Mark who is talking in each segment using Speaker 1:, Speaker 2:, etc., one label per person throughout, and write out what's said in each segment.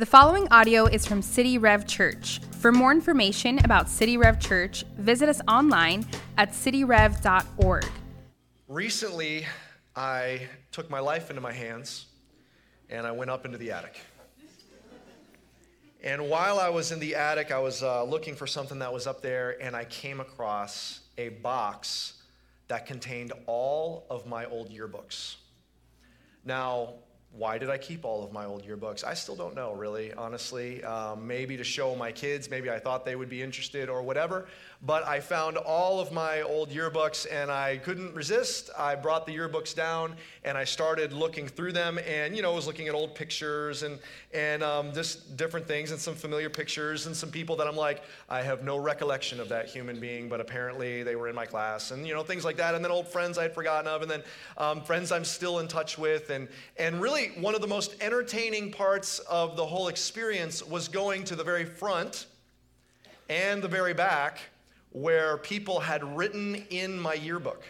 Speaker 1: The following audio is from City Rev Church. For more information about City Rev Church, visit us online at cityrev.org.
Speaker 2: Recently, I took my life into my hands and I went up into the attic. And while I was in the attic, I was uh, looking for something that was up there, and I came across a box that contained all of my old yearbooks. Now, why did I keep all of my old yearbooks? I still don't know, really, honestly. Um, maybe to show my kids, maybe I thought they would be interested or whatever. But I found all of my old yearbooks and I couldn't resist. I brought the yearbooks down and I started looking through them and, you know, I was looking at old pictures and, and um, just different things and some familiar pictures and some people that I'm like, I have no recollection of that human being, but apparently they were in my class and, you know, things like that. And then old friends I had forgotten of and then um, friends I'm still in touch with. And, and really, one of the most entertaining parts of the whole experience was going to the very front and the very back where people had written in my yearbook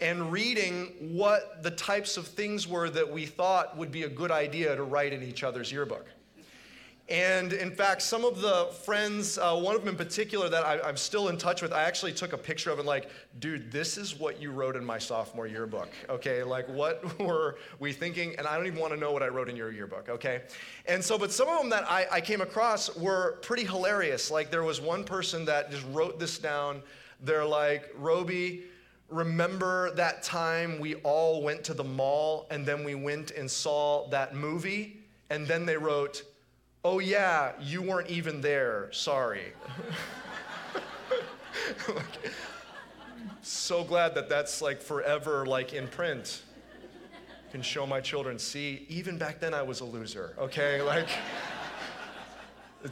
Speaker 2: and reading what the types of things were that we thought would be a good idea to write in each other's yearbook. And in fact, some of the friends, uh, one of them in particular that I, am still in touch with, I actually took a picture of and like, dude, this is what you wrote in my sophomore yearbook. Okay, like what were we thinking? And I don't even want to know what I wrote in your yearbook. Okay, and so, but some of them that I, I came across were pretty hilarious. Like there was one person that just wrote this down. They're like, Roby, remember that time we all went to the mall and then we went and saw that movie? And then they wrote, Oh, yeah, you weren't even there. Sorry. like, so glad that that's like forever like in print. Can show my children, see, even back then I was a loser, okay? Like,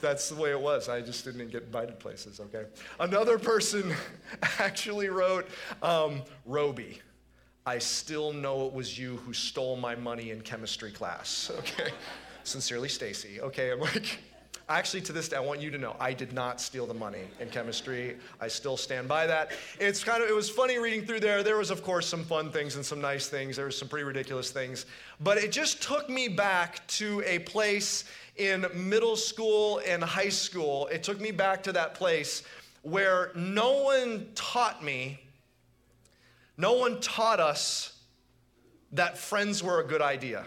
Speaker 2: that's the way it was. I just didn't get invited places, okay? Another person actually wrote, um, Roby, I still know it was you who stole my money in chemistry class, okay? Sincerely, Stacy. Okay, I'm like, actually, to this day, I want you to know I did not steal the money in chemistry. I still stand by that. It's kind of, it was funny reading through there. There was, of course, some fun things and some nice things. There was some pretty ridiculous things. But it just took me back to a place in middle school and high school. It took me back to that place where no one taught me, no one taught us that friends were a good idea.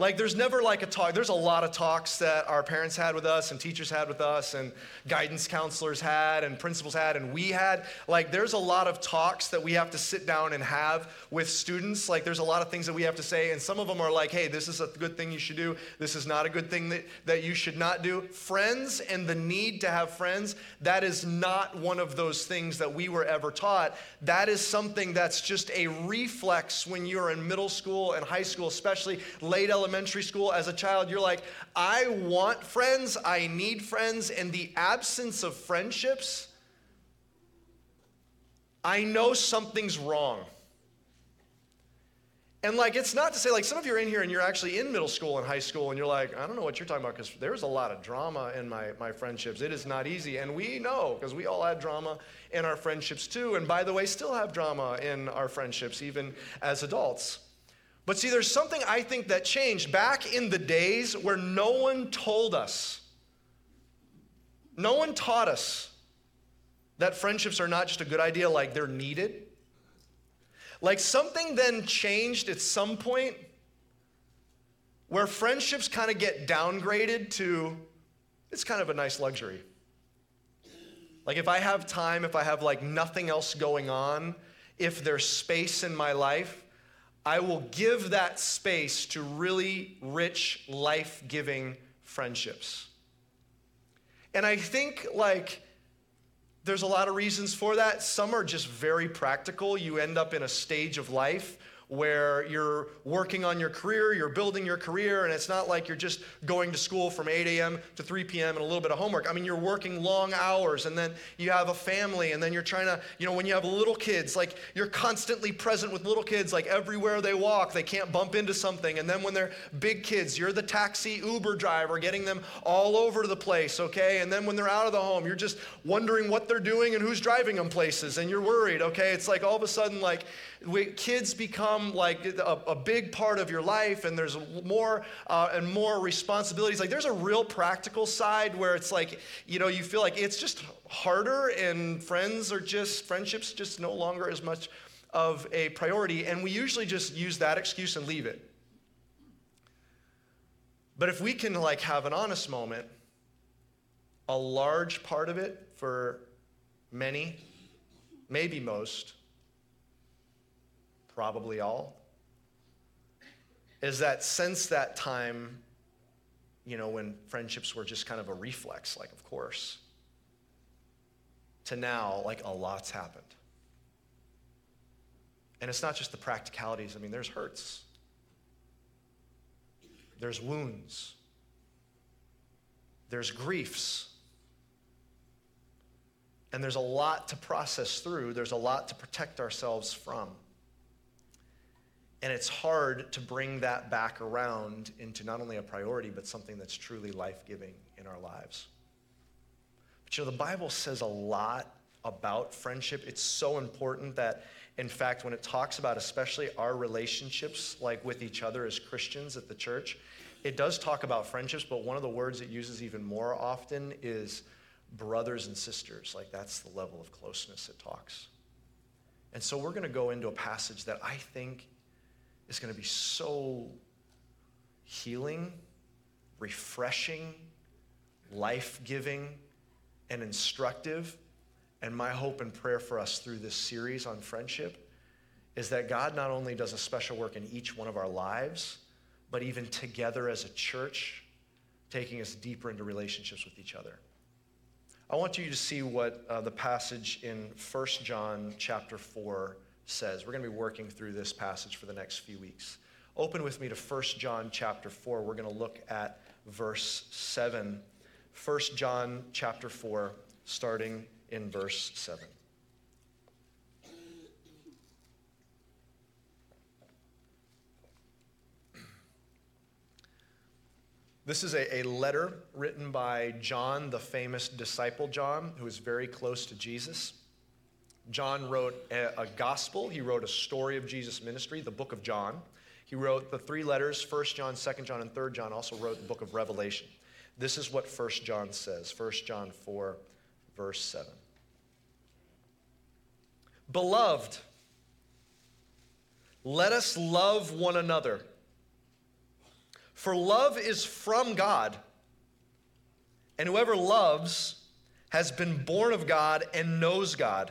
Speaker 2: Like, there's never like a talk. There's a lot of talks that our parents had with us, and teachers had with us, and guidance counselors had, and principals had, and we had. Like, there's a lot of talks that we have to sit down and have with students. Like, there's a lot of things that we have to say, and some of them are like, hey, this is a good thing you should do. This is not a good thing that, that you should not do. Friends and the need to have friends, that is not one of those things that we were ever taught. That is something that's just a reflex when you're in middle school and high school, especially late elementary elementary school as a child, you're like, I want friends, I need friends, and the absence of friendships, I know something's wrong. And like, it's not to say, like, some of you are in here and you're actually in middle school and high school, and you're like, I don't know what you're talking about because there's a lot of drama in my, my friendships. It is not easy. And we know because we all had drama in our friendships too. And by the way, still have drama in our friendships, even as adults. But see, there's something I think that changed back in the days where no one told us, no one taught us that friendships are not just a good idea, like they're needed. Like something then changed at some point where friendships kind of get downgraded to it's kind of a nice luxury. Like if I have time, if I have like nothing else going on, if there's space in my life, I will give that space to really rich, life giving friendships. And I think, like, there's a lot of reasons for that. Some are just very practical. You end up in a stage of life where you're working on your career, you're building your career, and it's not like you're just going to school from 8 a.m. to 3 p.m. and a little bit of homework. I mean, you're working long hours, and then you have a family, and then you're trying to, you know, when you have little kids, like you're constantly present with little kids, like everywhere they walk, they can't bump into something. And then when they're big kids, you're the taxi Uber driver getting them all over the place, okay? And then when they're out of the home, you're just wondering what they're doing and who's driving them places, and you're worried, okay? It's like all of a sudden, like, kids become like a, a big part of your life and there's more uh, and more responsibilities. Like there's a real practical side where it's like, you know, you feel like it's just harder and friends are just, friendships just no longer as much of a priority. And we usually just use that excuse and leave it. But if we can like have an honest moment, a large part of it for many, maybe most, probably all, is that since that time, you know, when friendships were just kind of a reflex, like, of course, to now, like, a lot's happened. And it's not just the practicalities, I mean, there's hurts, there's wounds, there's griefs. And there's a lot to process through, there's a lot to protect ourselves from. And it's hard to bring that back around into not only a priority, but something that's truly life giving in our lives. But you know, the Bible says a lot about friendship. It's so important that, in fact, when it talks about especially our relationships, like with each other as Christians at the church, it does talk about friendships, but one of the words it uses even more often is brothers and sisters. Like that's the level of closeness it talks. And so we're going to go into a passage that I think is going to be so healing, refreshing, life giving, and instructive. And my hope and prayer for us through this series on friendship is that God not only does a special work in each one of our lives, but even together as a church, taking us deeper into relationships with each other. I want you to see what uh, the passage in 1 John chapter 4 says. We're going to be working through this passage for the next few weeks. Open with me to 1 John chapter 4. We're going to look at verse 7. 1 John chapter 4, starting in verse 7. This is a, a letter written by John, the famous disciple John, who is very close to Jesus. John wrote a, a, gospel. He wrote a story of Jesus' ministry, the book of John. He wrote the three letters, 1 John, 2 John, and 3 John, also wrote the book of Revelation. This is what 1 John says 1 John 4, verse 7. Beloved, let us love one another for love is from God, and whoever loves has been born of God and knows God.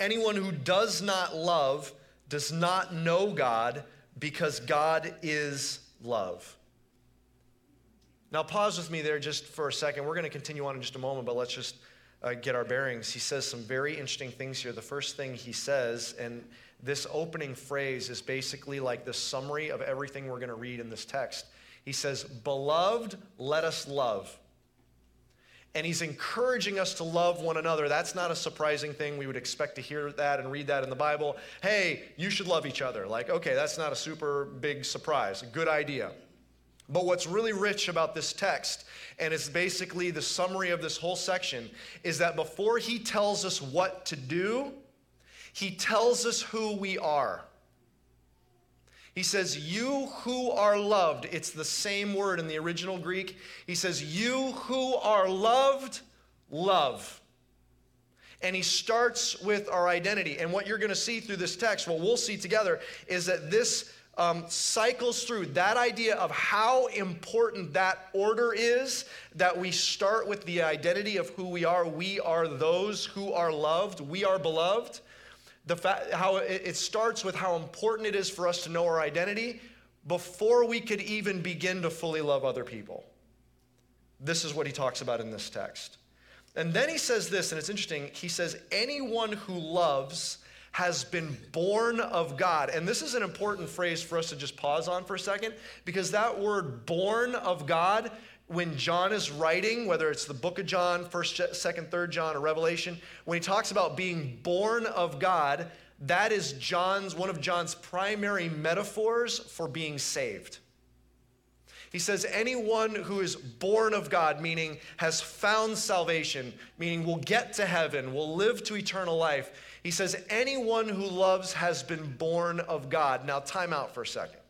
Speaker 2: Anyone who does not love does not know God because God is love. Now, pause with me there just for a second. We're going to continue on in just a moment, but let's just uh, get our bearings. He says some very interesting things here. The first thing he says, and this opening phrase is basically like the summary of everything we're going to read in this text. He says, Beloved, let us love. And he's encouraging us to love one another. That's not a surprising thing. We would expect to hear that and read that in the Bible. Hey, you should love each other. Like, okay, that's not a super big surprise. Good idea. But what's really rich about this text, and it's basically the summary of this whole section, is that before he tells us what to do, he tells us who we are. He says, You who are loved. It's the same word in the original Greek. He says, You who are loved, love. And he starts with our identity. And what you're going to see through this text, what we'll see together, is that this um, cycles through that idea of how important that order is that we start with the identity of who we are. We are those who are loved, we are beloved the fact how it, it starts with how important it is for us to know our identity before we could even begin to fully love other people. This is what he talks about in this text. And then he says this, and it's interesting. He says, Anyone who loves has been born of God. And this is an important phrase for us to just pause on for a second because that word born of God when John is writing, whether it's the book of John, 1st, 2nd, 3rd John, or Revelation, when he talks about being born of God, that is John's one of John's primary metaphors for being saved. He says, anyone who is born of God, meaning has found salvation, meaning will get to heaven, will live to eternal life. He says, anyone who loves has been born of God. Now, time out for a second.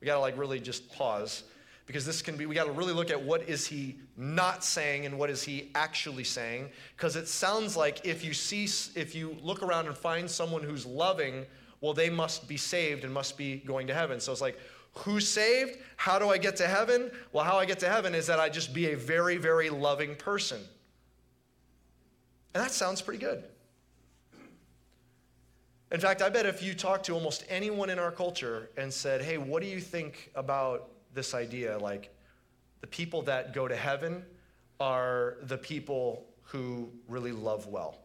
Speaker 2: We got to like really just pause because this can be we got to really look at what is he not saying and what is he actually saying. Because it sounds like if you see if you look around and find someone who's loving well they must be saved and must be going to heaven. So it's like who's saved? How do i get to heaven? Well how i get to heaven is that i just be a very very loving person. And that sounds pretty good. In fact i bet if you talk to almost anyone in our culture and said hey what do you think about this idea like the people that go to heaven are the people who really love well.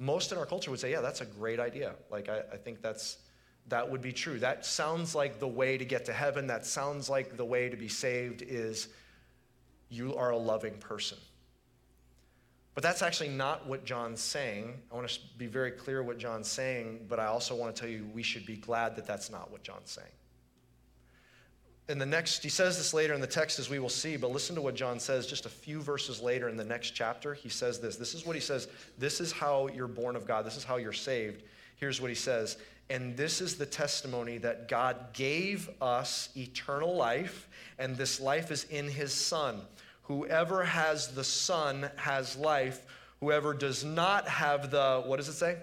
Speaker 2: Most in our culture would say, yeah, that's a great idea. Like, I, I think that's, that would be true. That sounds like the way to get to heaven. That sounds like the way to be saved is you are a loving person. But that's actually not what John's saying. I want to be very clear what John's saying, but I also want to tell you we should be glad that that's not what John's saying in the next, he says this later in the text as we will see, but listen to what John says just a few verses later in the next chapter. He says this. This is what he says. This is how you're born of God. This is how you're saved. Here's what he says. And this is the testimony that God gave us eternal life, and this life is in his Son. Whoever has the Son has life. Whoever does not have the, what does it say?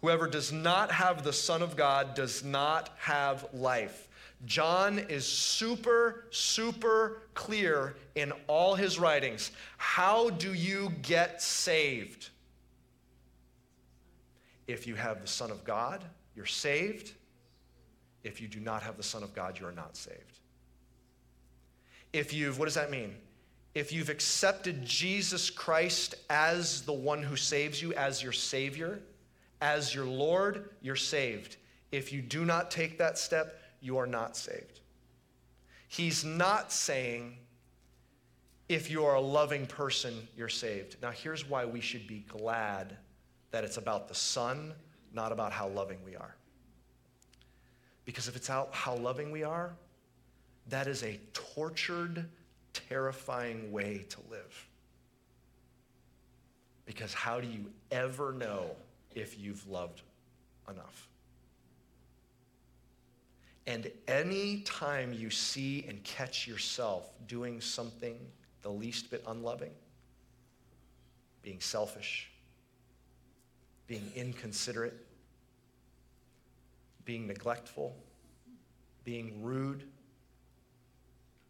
Speaker 2: Whoever does not have the Son of God does not have life. John is super, super clear in all his writings. How do you get saved? If you have the Son of God, you're saved. If you do not have the Son of God, you are not saved. If you've, what does that mean? If you've accepted Jesus Christ as the one who saves you, as your Savior, as your Lord, you're saved. If you do not take that step, you are not saved. He's not saying, if you are a loving person, you're saved. Now, here's why we should be glad that it's about the Son, not about how loving we are. Because if it's out how loving we are, that is a tortured, terrifying way to live. Because how do you ever know if you've loved enough? And any time you see and catch yourself doing something the least bit unloving, being selfish, being inconsiderate, being neglectful, being rude,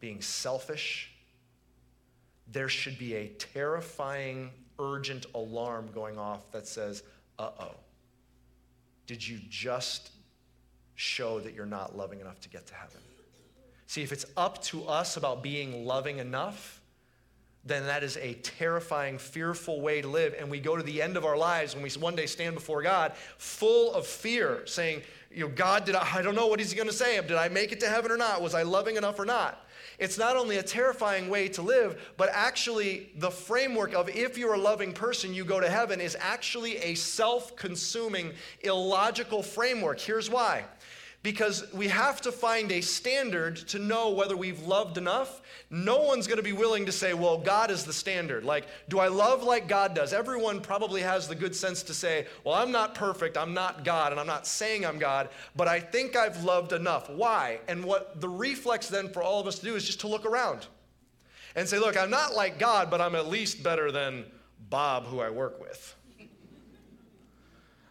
Speaker 2: being selfish, there should be a terrifying, urgent alarm going off that says, uh oh, did you just show that you're not loving enough to get to heaven. See, if it's up to us about being loving enough, then that is a terrifying, fearful way to live. And we go to the end of our lives when we one day stand before God full of fear, saying, you know, God, did I, I don't know what he's going to say. Did I make it to heaven or not? Was I loving enough or not? It's not only a terrifying way to live, but actually the framework of if you're a loving person, you go to heaven is actually a self consuming, illogical framework. Here's why because we have to find a standard to know whether we've loved enough. No one's going to be willing to say, well, God is the standard. Like, do I love like God does? Everyone probably has the good sense to say, well, I'm not perfect, I'm not God, and I'm not saying I'm God, but I think I've loved enough. Why? And what the reflex then for all of us to do is just to look around and say, look, I'm not like God, but I'm at least better than Bob, who I work with.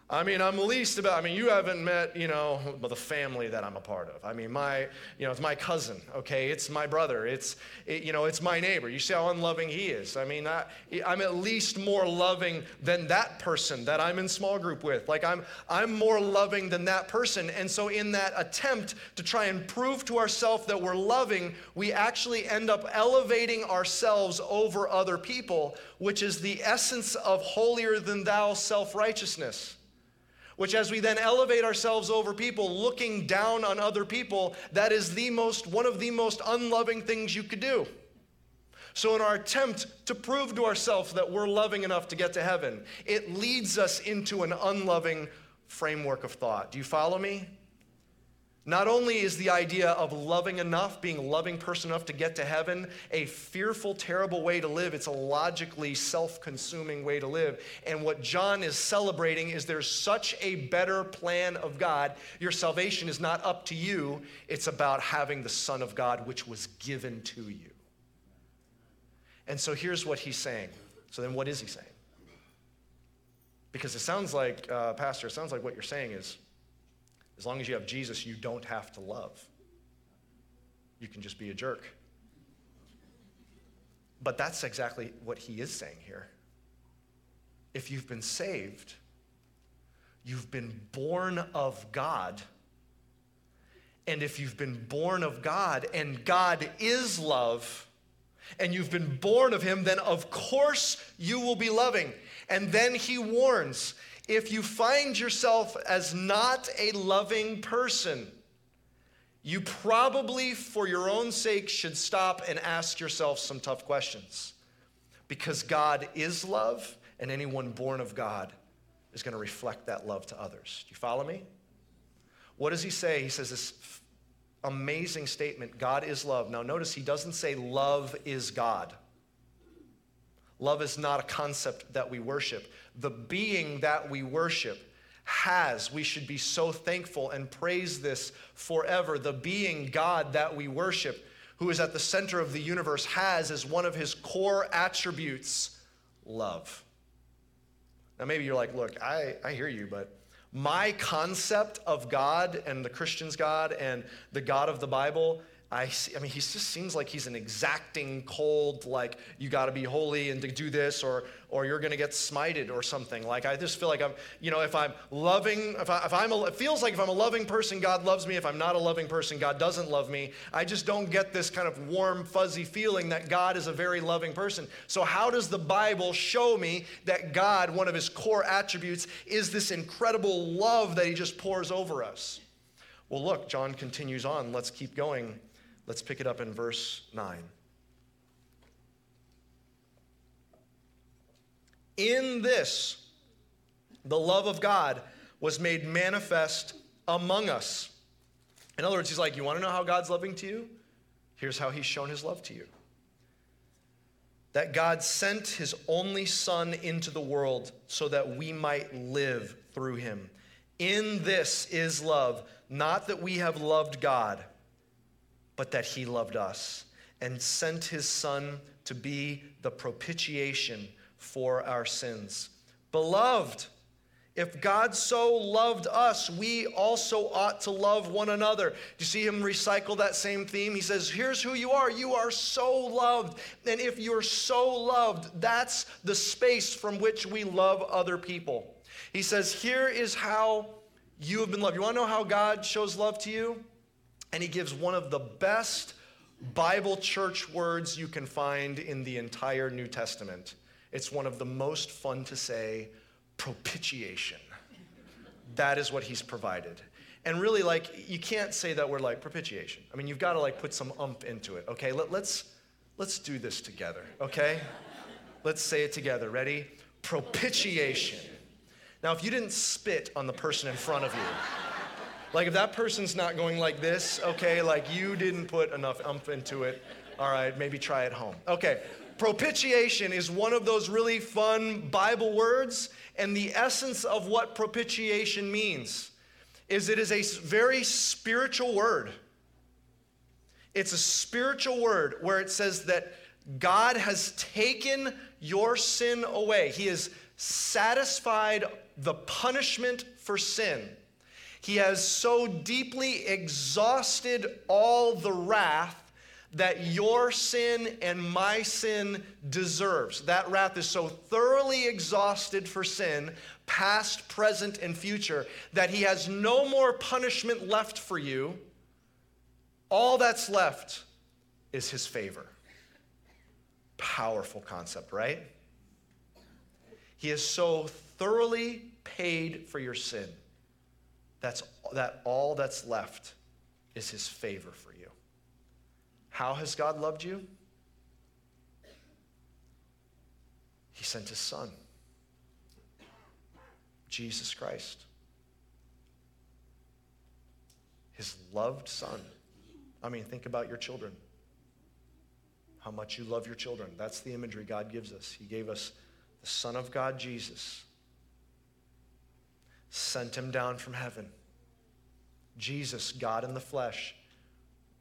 Speaker 2: I mean, I'm least about, I mean, you haven't met, you know, the family that I'm a part of. I mean, my, you know, it's my cousin, okay? It's my brother. It's, it, you know, it's my neighbor. You see how unloving he is. I mean, I, I'm at least more loving than that person that I'm in small group with. Like, I'm, I'm more loving than that person. And so, in that attempt to try and prove to ourselves that we're loving, we actually end up elevating ourselves over other people, which is the essence of holier than thou self righteousness which as we then elevate ourselves over people looking down on other people that is the most one of the most unloving things you could do. So in our attempt to prove to ourselves that we're loving enough to get to heaven it leads us into an unloving framework of thought. Do you follow me Not only is the idea of loving enough, being a loving person enough to get to heaven, a fearful, terrible way to live, it's a logically self consuming way to live. And what John is celebrating is there's such a better plan of God. Your salvation is not up to you, it's about having the Son of God, which was given to you. And so here's what he's saying. So then, what is he saying? Because it sounds like, uh, Pastor, it sounds like what you're saying is as long as you have Jesus, you don't have to love. You can just be a jerk. But that's exactly what he is saying here. If you've been saved, you've been born of God. And if you've been born of God and God is love, and you've been born of him, then of course you will be loving. And then he warns if you find yourself as not a loving person, you probably, for your own sake, should stop and ask yourself some tough questions. Because God is love, and anyone born of God is going to reflect that love to others. Do you follow me? What does he say? He says this amazing statement God is love. Now, notice he doesn't say love is God. Love is not a concept that we worship. The being that we worship has, we should be so thankful and praise this forever. The being God that we worship, who is at the center of the universe, has as one of his core attributes love. Now, maybe you're like, look, I, I hear you, but my concept of God and the Christian's God and the God of the Bible I, see, I mean, he just seems like he's an exacting, cold, like, you got to be holy and to do this, or, or you're going to get smited or something. Like, I just feel like I'm, you know, if I'm loving, if, I, if I'm, a, it feels like if I'm a loving person, God loves me. If I'm not a loving person, God doesn't love me. I just don't get this kind of warm, fuzzy feeling that God is a very loving person. So, how does the Bible show me that God, one of his core attributes, is this incredible love that he just pours over us? Well, look, John continues on. Let's keep going. Let's pick it up in verse 9. In this, the love of God was made manifest among us. In other words, he's like, You want to know how God's loving to you? Here's how he's shown his love to you. That God sent his only Son into the world so that we might live through him. In this is love, not that we have loved God but that he loved us and sent his son to be the propitiation for our sins. Beloved, if God so loved us, we also ought to love one another. Do you see him recycle that same theme? He says, Here's who you are. You are so loved. And if you're so loved, that's the space from which we love other people. He says, Here is how you have been loved. You want to know how God shows love to you? And he gives one of the best Bible church words you can find in the entire New Testament. It's one of the most fun to say propitiation. That is what he's provided. And really, like, you can't say that word like propitiation. I mean, you've got to like put some ump into it, okay? Let, let's, let's do this together, okay? Let's say it together. Ready? Propitiation. Now, if you didn't spit on the person in front of you, like if that person's not going like this, okay, like you didn't put enough umph into it. All right, maybe try it home. Okay. Propitiation is one of those really fun Bible words, and the essence of what propitiation means is it is a very spiritual word. It's a spiritual word where it says that God has taken your sin away. He has satisfied the punishment for sin. He has so deeply exhausted all the wrath that your sin and my sin deserves. That wrath is so thoroughly exhausted for sin, past, present, and future, that he has no more punishment left for you. All that's left is his favor. Powerful concept, right? He has so thoroughly paid for your sin that's, that all that's left is his favor for you. How has God loved you? He sent his son, Jesus Christ. his loved son. I mean, think about your children. How much you love your children. That's the imagery God gives us. He gave us the Son of God, Jesus, sent him down from heaven. Jesus, God in the flesh,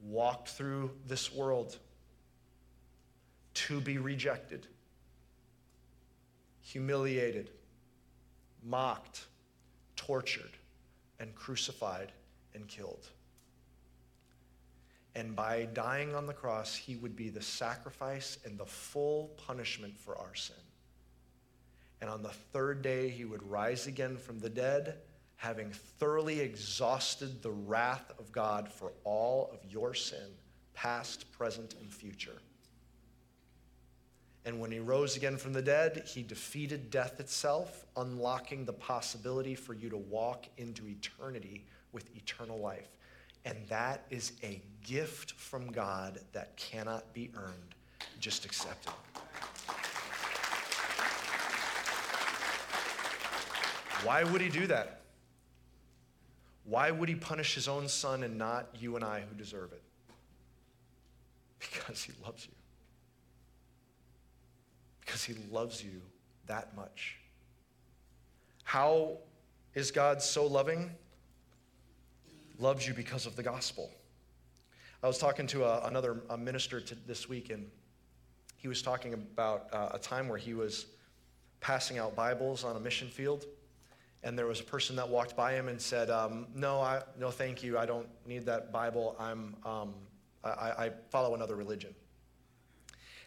Speaker 2: walked through this world to be rejected, humiliated, mocked, tortured, and crucified and killed. And by dying on the cross, he would be the sacrifice and the full punishment for our sin. And on the third day, he would rise again from the dead, having thoroughly exhausted the wrath of God for all of your sin, past, present, and future. And when he rose again from the dead, he defeated death itself, unlocking the possibility for you to walk into eternity with eternal life. And that is a gift from God that cannot be earned. Just accept it. Why would he do that? Why would he punish his own son and not you and I who deserve it? Because he loves you. Because he loves you that much. How is God so loving? Loves you because of the gospel. I was talking to a, another a minister to, this week, and he was talking about uh, a time where he was passing out Bibles on a mission field and there was a person that walked by him and said, um, "No, I, no, thank you. I don't need that Bible. I'm, um, I, I, follow another religion."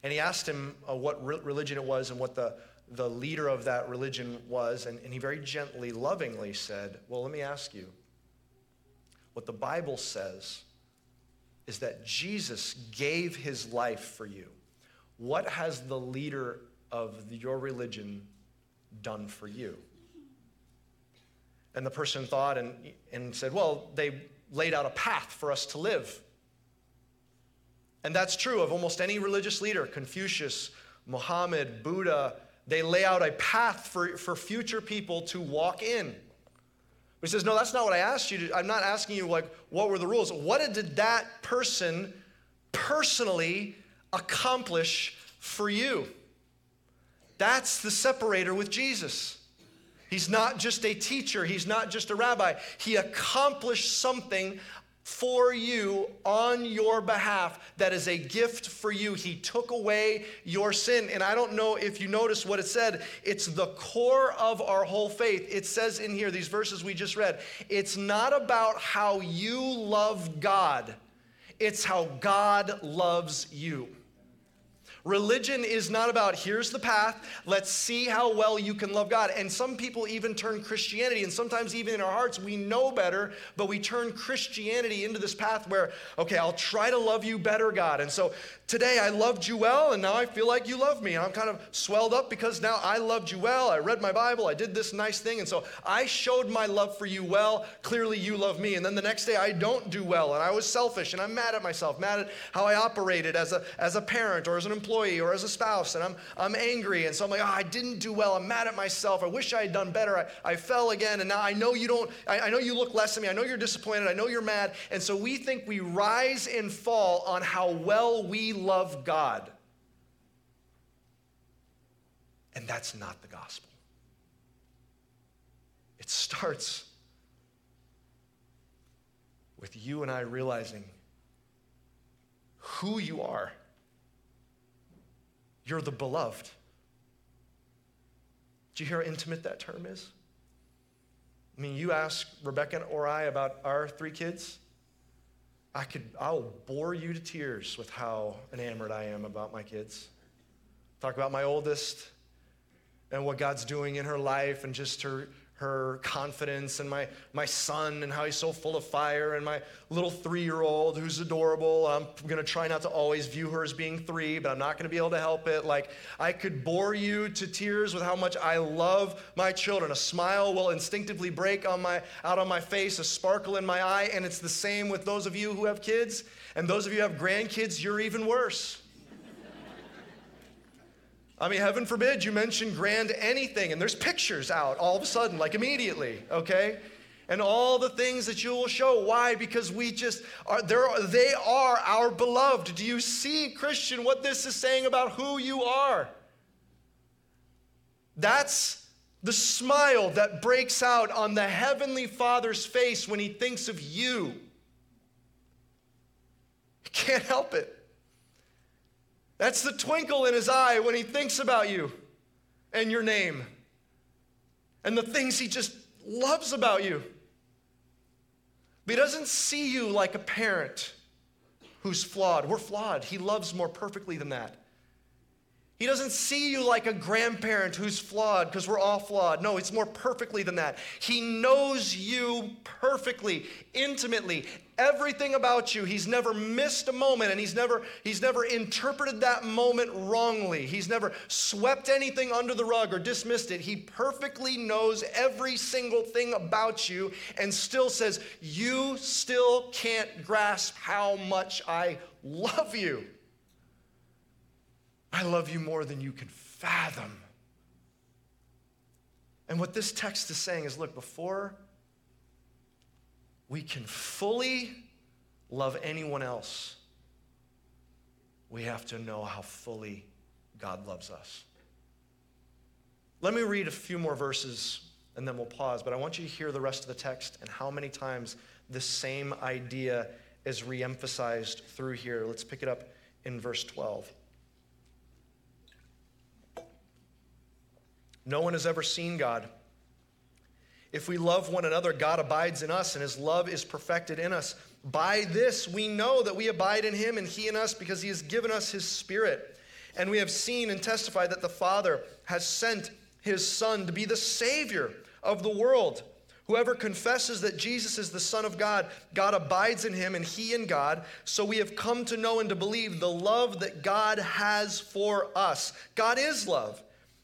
Speaker 2: And he asked him uh, what re- religion it was and what the the leader of that religion was, and, and he very gently, lovingly said, "Well, let me ask you. What the Bible says is that Jesus gave his life for you. What has the leader of your religion done for you?" And the person thought and, and said, Well, they laid out a path for us to live. And that's true of almost any religious leader Confucius, Muhammad, Buddha. They lay out a path for, for future people to walk in. But he says, No, that's not what I asked you to. I'm not asking you, like, what were the rules? What did that person personally accomplish for you? That's the separator with Jesus. He's not just a teacher, he's not just a rabbi. He accomplished something for you on your behalf that is a gift for you. He took away your sin. And I don't know if you notice what it said. It's the core of our whole faith. It says in here, these verses we just read, it's not about how you love God, it's how God loves you. Religion is not about here's the path, let's see how well you can love God. And some people even turn Christianity, and sometimes even in our hearts, we know better, but we turn Christianity into this path where, okay, I'll try to love you better, God. And so today I loved you well, and now I feel like you love me. And I'm kind of swelled up because now I loved you well. I read my Bible, I did this nice thing, and so I showed my love for you well. Clearly, you love me. And then the next day I don't do well, and I was selfish, and I'm mad at myself, mad at how I operated as a, as a parent or as an employee employee or as a spouse and I'm, I'm angry. And so I'm like, oh, I didn't do well. I'm mad at myself. I wish I had done better. I, I fell again. And now I know you don't, I, I know you look less than me. I know you're disappointed. I know you're mad. And so we think we rise and fall on how well we love God. And that's not the gospel. It starts with you and I realizing who you are you're the beloved. Do you hear how intimate that term is? I mean, you ask Rebecca or I about our three kids, I could, I'll bore you to tears with how enamored I am about my kids. Talk about my oldest and what God's doing in her life and just her, her confidence and my, my son and how he's so full of fire and my little three-year-old who's adorable. I'm going to try not to always view her as being three but i'm not going to be able to help it. Like i could bore you to tears with how much i love my children. A smile will instinctively break on my, out on my face a sparkle in my eye and it's the same with those of you who have kids. And those of you who have grandkids you're even worse I mean, heaven forbid you mention grand anything, and there's pictures out all of a sudden, like immediately, okay? and all the things that you will show. Why? Because we just are there they are our beloved. Do you see, Christian, what this is saying about who you are? That's the smile that breaks out on the heavenly Father's face when he thinks of you. He can't help it. That's the twinkle in his eye when he thinks about you and your name and the things he just loves about you. But he doesn't see you like a parent who's flawed. We're flawed. He loves more perfectly than that. He doesn't see you like a grandparent who's flawed because we're all flawed. No, it's more perfectly than that. He knows you perfectly, intimately, everything about you. He's never missed a moment and he's never he's never interpreted that moment wrongly. He's never swept anything under the rug or dismissed it. He perfectly knows every single thing about you and still says, "You still can't grasp how much I love you." I love you more than you can fathom. And what this text is saying is look, before we can fully love anyone else, we have to know how fully God loves us. Let me read a few more verses and then we'll pause, but I want you to hear the rest of the text and how many times this same idea is reemphasized through here. Let's pick it up in verse 12. No one has ever seen God. If we love one another, God abides in us, and his love is perfected in us. By this we know that we abide in him and he in us because he has given us his spirit. And we have seen and testified that the Father has sent his Son to be the Savior of the world. Whoever confesses that Jesus is the Son of God, God abides in him and he in God. So we have come to know and to believe the love that God has for us. God is love.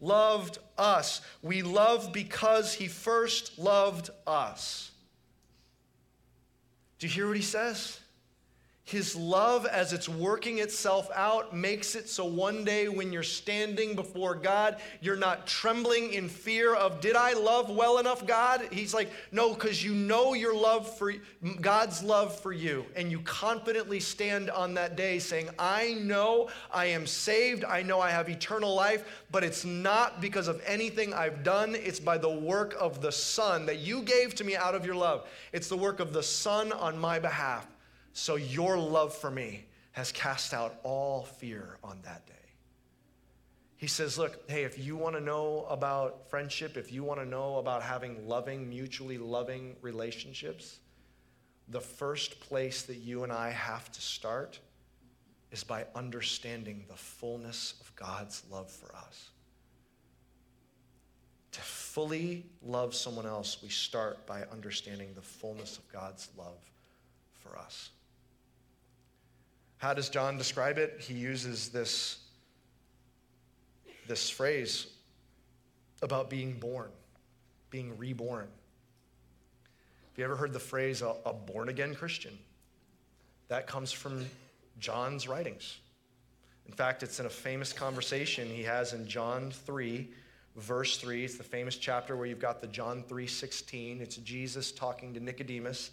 Speaker 2: loved us. We love because he first loved us. Do you hear what he says? His love, as it's working itself out, makes it so one day when you're standing before God, you're not trembling in fear of, did I love well enough, God? He's like, no, because you know your love for God's love for you. And you confidently stand on that day saying, I know I am saved. I know I have eternal life, but it's not because of anything I've done. It's by the work of the Son that you gave to me out of your love. It's the work of the Son on my behalf. So your love for me has cast out all fear on that day. He says, Look, hey, if you want to know about friendship, if you want to know about having loving, mutually loving relationships, the first place that you and I have to start is by understanding the fullness of God's love for us. To fully love someone else, we start by understanding the fullness of God's love for us. How does John describe it? He uses this, this phrase about being born, being reborn. Have you ever heard the phrase a, a born again Christian? That comes from John's writings. In fact, it's in a famous conversation he has in John 3, verse 3. It's the famous chapter where you've got the John 3 16. It's Jesus talking to Nicodemus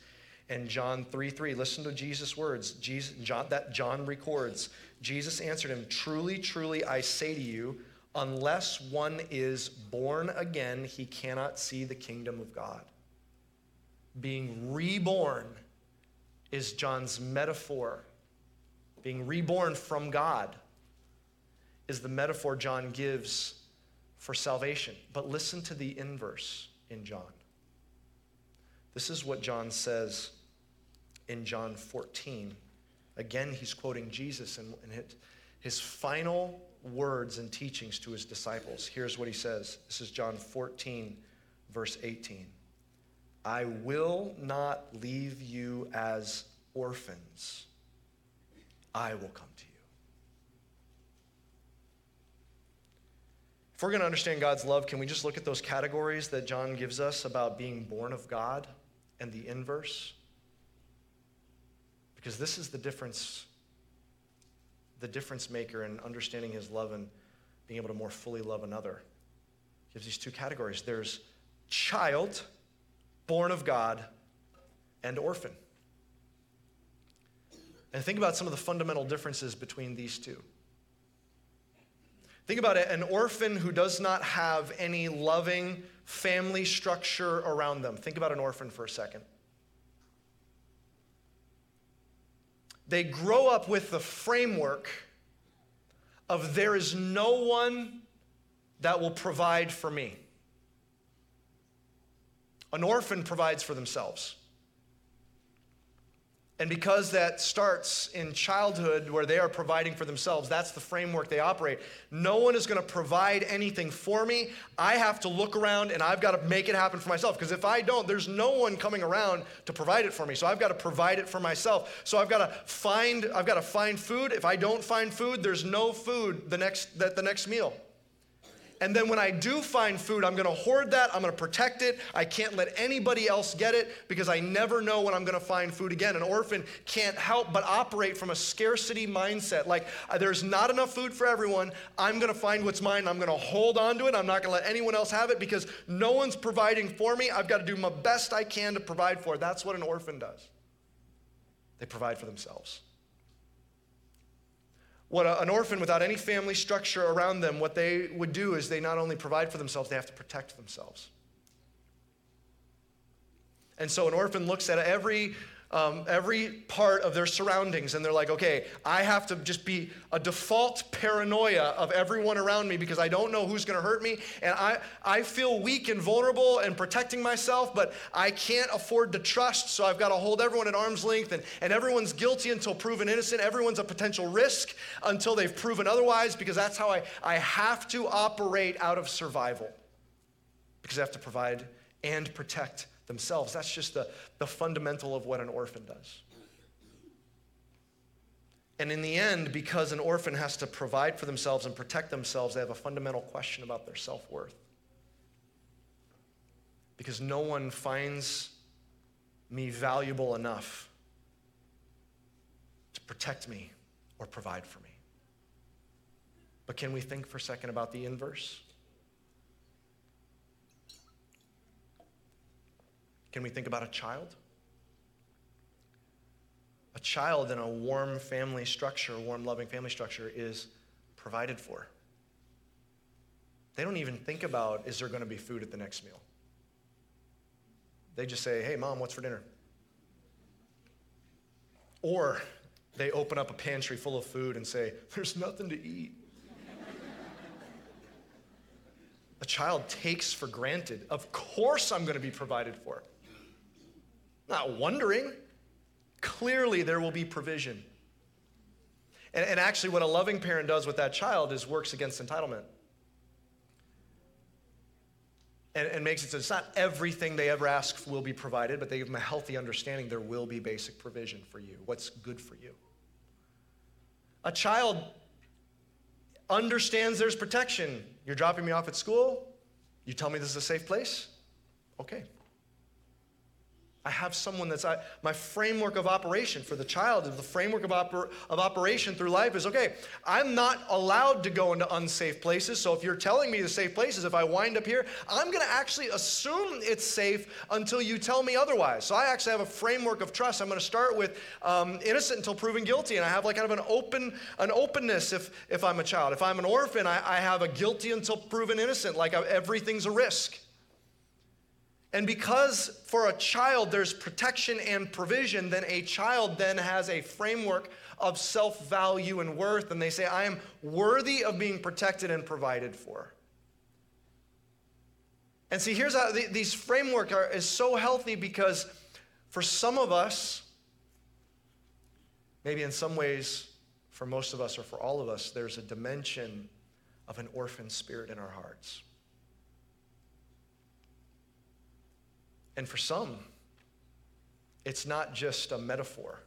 Speaker 2: and John 3 3. Listen to Jesus' words. Jesus, John, that John records. Jesus answered him, Truly, truly, I say to you, unless one is born again, he cannot see the kingdom of God. Being reborn is John's metaphor. Being reborn from God is the metaphor John gives for salvation. But listen to the inverse in John. This is what John says in John 14. Again, he's quoting Jesus and, his final words and teachings to his disciples. Here's what he says. This is John 14, verse 18. I will not leave you as orphans. I will come to you. If we're going to understand God's love, can we just look at those categories that John gives us about being born of God and the inverse? Because this is the difference, the difference maker in understanding his love and being able to more fully love another. He gives these two categories there's child, born of God, and orphan. And think about some of the fundamental differences between these two. Think about it an orphan who does not have any loving family structure around them. Think about an orphan for a second. They grow up with the framework of there is no one that will provide for me. An orphan provides for themselves. And because that starts in childhood where they are providing for themselves, that's the framework they operate. No one is going to provide anything for me. I have to look around and I've got to make it happen for myself. Because if I don't, there's no one coming around to provide it for me. So I've got to provide it for myself. So I've got to find, I've got to find food. If I don't find food, there's no food the next, the, the next meal. And then when I do find food, I'm going to hoard that. I'm going to protect it. I can't let anybody else get it because I never know when I'm going to find food again. An orphan can't help but operate from a scarcity mindset. Like, uh, there's not enough food for everyone. I'm going to find what's mine. I'm going to hold on to it. I'm not going to let anyone else have it because no one's providing for me. I've got to do my best I can to provide for it. That's what an orphan does. They provide for themselves. What a, an orphan without any family structure around them, what they would do is they not only provide for themselves, they have to protect themselves. And so an orphan looks at every um, every part of their surroundings and they're like, okay, I have to just be a default paranoia of everyone around me because I don't know who's going to hurt me. And I, I feel weak and vulnerable and protecting myself, but I can't afford to trust. So I've got to hold everyone at arm's length. And, and everyone's guilty until proven innocent. Everyone's a potential risk until they've proven otherwise because that's how I, I have to operate out of survival because I have to provide and protect themselves. That's just the, the fundamental of what an orphan does. And in the end, because an orphan has to provide for themselves and protect themselves, they have a fundamental question about their self worth. Because no one finds me valuable enough to protect me or provide for me. But can we think for a second about the inverse? Can we think about a child? A child in a warm family structure, warm, loving family structure, is provided for. They don't even think about is there going to be food at the next meal? They just say, hey, mom, what's for dinner? Or they open up a pantry full of food and say, there's nothing to eat. a child takes for granted, of course I'm going to be provided for. Not wondering. Clearly, there will be provision. And, and actually, what a loving parent does with that child is works against entitlement. And, and makes it so it's not everything they ever ask will be provided, but they give them a healthy understanding there will be basic provision for you, what's good for you. A child understands there's protection. You're dropping me off at school. You tell me this is a safe place? Okay. I have someone that's I, my framework of operation for the child. The framework of, oper, of operation through life is okay, I'm not allowed to go into unsafe places. So if you're telling me the safe places, if I wind up here, I'm going to actually assume it's safe until you tell me otherwise. So I actually have a framework of trust. I'm going to start with um, innocent until proven guilty. And I have like kind of an open an openness if, if I'm a child. If I'm an orphan, I, I have a guilty until proven innocent, like everything's a risk. And because for a child there's protection and provision, then a child then has a framework of self value and worth, and they say, I am worthy of being protected and provided for. And see, here's how the, these framework are is so healthy because for some of us, maybe in some ways, for most of us or for all of us, there's a dimension of an orphan spirit in our hearts. And for some, it's not just a metaphor.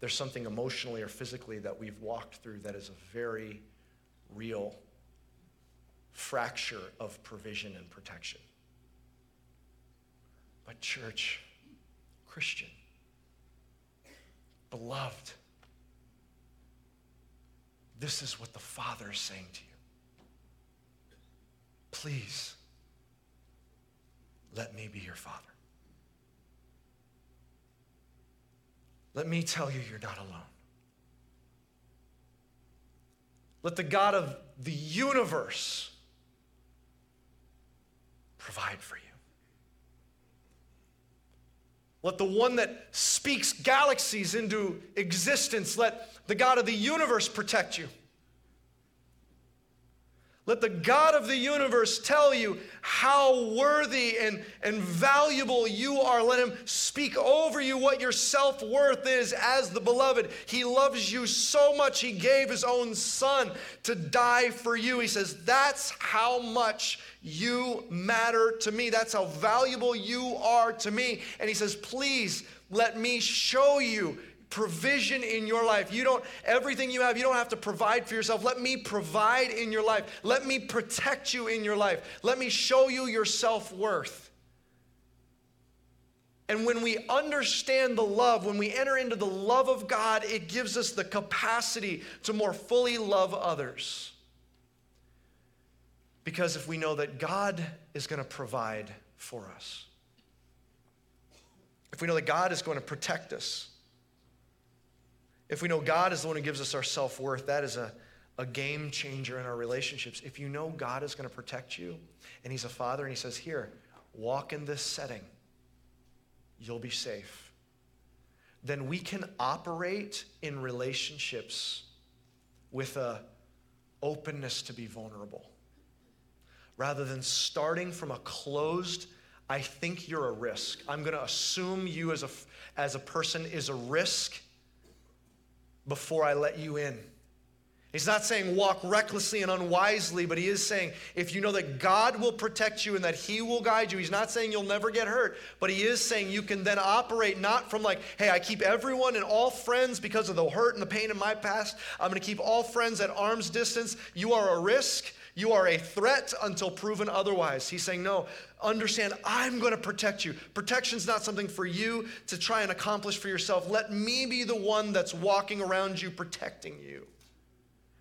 Speaker 2: There's something emotionally or physically that we've walked through that is a very real fracture of provision and protection. But, church, Christian, beloved, this is what the Father is saying to you. Please, let me be your Father. Let me tell you, you're not alone. Let the God of the universe provide for you. Let the one that speaks galaxies into existence, let the God of the universe protect you. Let the God of the universe tell you how worthy and, and valuable you are. Let him speak over you what your self worth is as the beloved. He loves you so much, he gave his own son to die for you. He says, That's how much you matter to me. That's how valuable you are to me. And he says, Please let me show you provision in your life. You don't, everything you have, you don't have to provide for yourself. Let me provide in your life. Let me protect you in your life. Let me show you your self worth. And when we understand the love, when we enter into the love of God, it gives us the capacity to more fully love others. Because if we know that God is going to provide for us, if we know that God is going to protect us, if we know God is the one who gives us our self worth, that is a, a game changer in our relationships. If you know God is going to protect you and He's a father and He says, Here, walk in this setting, you'll be safe, then we can operate in relationships with a openness to be vulnerable. Rather than starting from a closed, I think you're a risk. I'm going to assume you as a, as a person is a risk before I let you in. He's not saying walk recklessly and unwisely, but he is saying if you know that God will protect you and that he will guide you, he's not saying you'll never get hurt, but he is saying you can then operate not from like, hey, I keep everyone and all friends because of the hurt and the pain in my past. I'm going to keep all friends at arm's distance. You are a risk. You are a threat until proven otherwise. He's saying, no, understand, I'm going to protect you. Protection's not something for you to try and accomplish for yourself. Let me be the one that's walking around you, protecting you.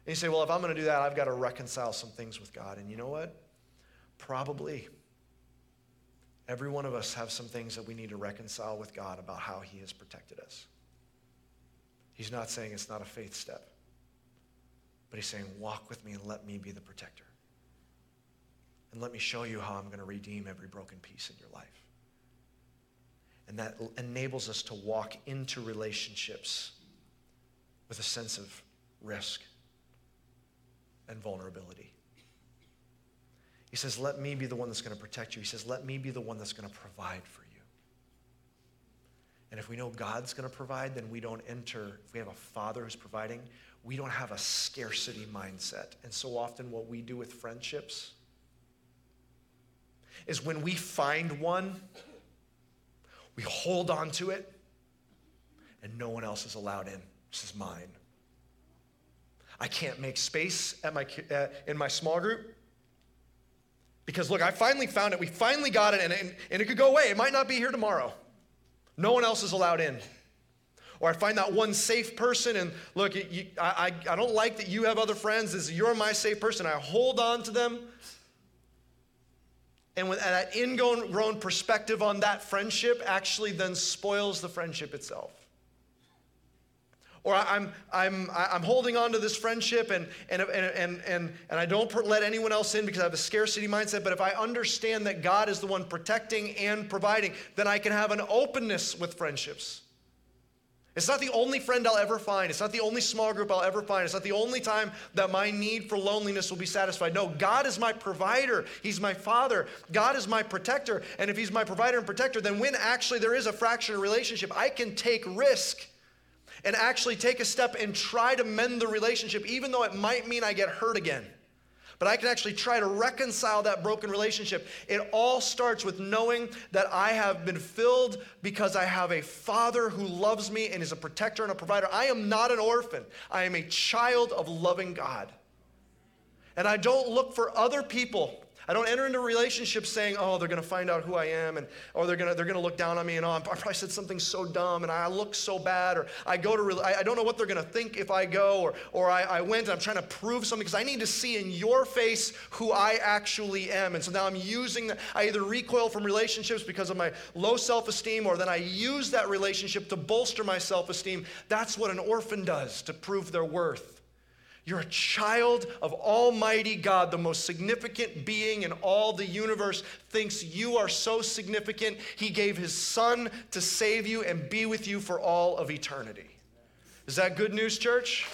Speaker 2: And you say, well, if I'm going to do that, I've got to reconcile some things with God. And you know what? Probably. Every one of us have some things that we need to reconcile with God about how He has protected us. He's not saying it's not a faith step. But he's saying, Walk with me and let me be the protector. And let me show you how I'm going to redeem every broken piece in your life. And that enables us to walk into relationships with a sense of risk and vulnerability. He says, Let me be the one that's going to protect you. He says, Let me be the one that's going to provide for you. And if we know God's going to provide, then we don't enter. If we have a father who's providing, we don't have a scarcity mindset. And so often, what we do with friendships is when we find one, we hold on to it, and no one else is allowed in. This is mine. I can't make space at my, uh, in my small group because, look, I finally found it. We finally got it, and, and, and it could go away. It might not be here tomorrow. No one else is allowed in. Or I find that one safe person, and look, you, I, I don't like that you have other friends. This, you're my safe person. I hold on to them. And with that ingrown perspective on that friendship actually then spoils the friendship itself. Or I'm, I'm, I'm holding on to this friendship and, and, and, and, and I don't let anyone else in because I have a scarcity mindset. But if I understand that God is the one protecting and providing, then I can have an openness with friendships. It's not the only friend I'll ever find. It's not the only small group I'll ever find. It's not the only time that my need for loneliness will be satisfied. No, God is my provider. He's my father. God is my protector. And if He's my provider and protector, then when actually there is a fractured relationship, I can take risk and actually take a step and try to mend the relationship, even though it might mean I get hurt again. But I can actually try to reconcile that broken relationship. It all starts with knowing that I have been filled because I have a father who loves me and is a protector and a provider. I am not an orphan, I am a child of loving God. And I don't look for other people I don't enter into relationships saying, oh, they're going to find out who I am, and or they're going to they're going to look down on me, and oh, I probably said something so dumb, and I look so bad, or I go to I, I don't know what they're going to think if I go, or or I, I went and I'm trying to prove something because I need to see in your face who I actually am, and so now I'm using. I either recoil from relationships because of my low self-esteem, or then I use that relationship to bolster my self-esteem. That's what an orphan does to prove their worth. You're a child of Almighty God, the most significant being in all the universe, thinks you are so significant, He gave His Son to save you and be with you for all of eternity. Is that good news, church?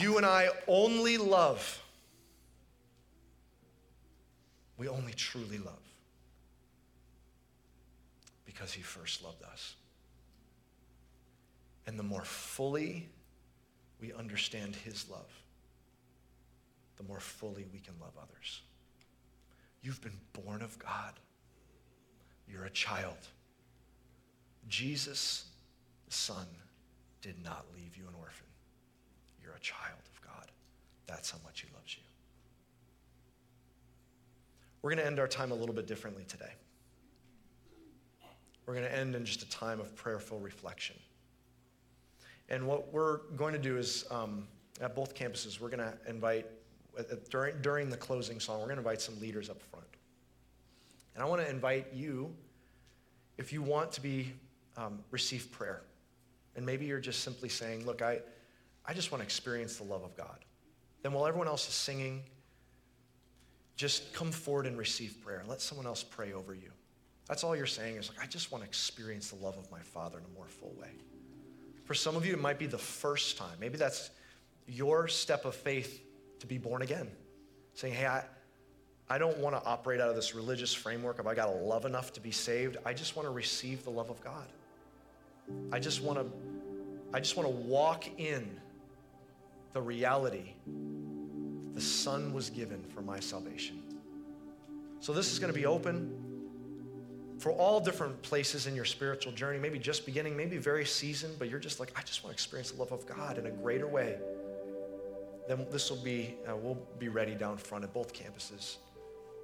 Speaker 2: You and I only love, we only truly love because He first loved us. And the more fully we understand His love, the more fully we can love others. You've been born of God. You're a child. Jesus, the Son, did not leave you an orphan. You're a child of God. That's how much He loves you. We're going to end our time a little bit differently today. We're going to end in just a time of prayerful reflection. And what we're going to do is, um, at both campuses, we're going to invite, during, during the closing song, we're going to invite some leaders up front. And I want to invite you, if you want to be, um, receive prayer. And maybe you're just simply saying, look, I, I just want to experience the love of God. Then while everyone else is singing, just come forward and receive prayer. Let someone else pray over you. That's all you're saying is like, I just want to experience the love of my Father in a more full way. For some of you, it might be the first time. Maybe that's your step of faith to be born again. Saying, hey, I, I don't want to operate out of this religious framework of I got to love enough to be saved. I just want to receive the love of God. I just want to I just want to walk in the reality the Son was given for my salvation. So this is going to be open for all different places in your spiritual journey, maybe just beginning, maybe very seasoned, but you're just like, I just want to experience the love of God in a greater way. Then this will be, uh, we'll be ready down front at both campuses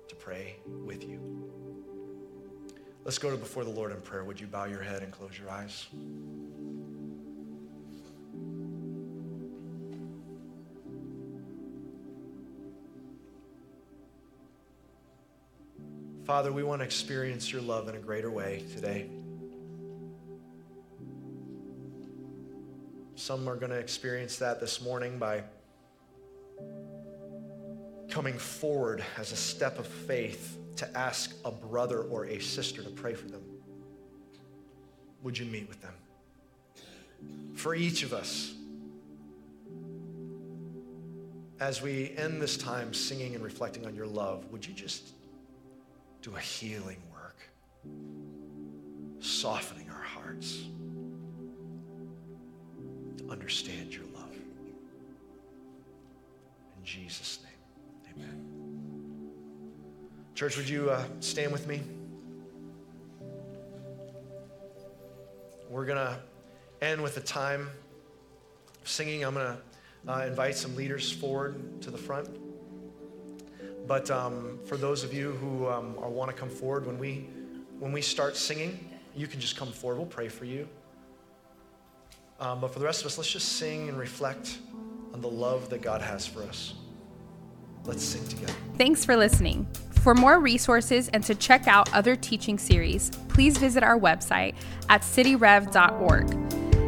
Speaker 2: to pray with you. Let's go to before the Lord in prayer. Would you bow your head and close your eyes? Father, we want to experience your love in a greater way today. Some are going to experience that this morning by coming forward as a step of faith to ask a brother or a sister to pray for them. Would you meet with them? For each of us, as we end this time singing and reflecting on your love, would you just do a healing work, softening our hearts to understand your love. In Jesus' name, amen. Church, would you uh, stand with me? We're going to end with a time of singing. I'm going to uh, invite some leaders forward to the front. But um, for those of you who um, want to come forward, when we, when we start singing, you can just come forward. We'll pray for you. Um, but for the rest of us, let's just sing and reflect on the love that God has for us. Let's sing together.
Speaker 1: Thanks for listening. For more resources and to check out other teaching series, please visit our website at cityrev.org.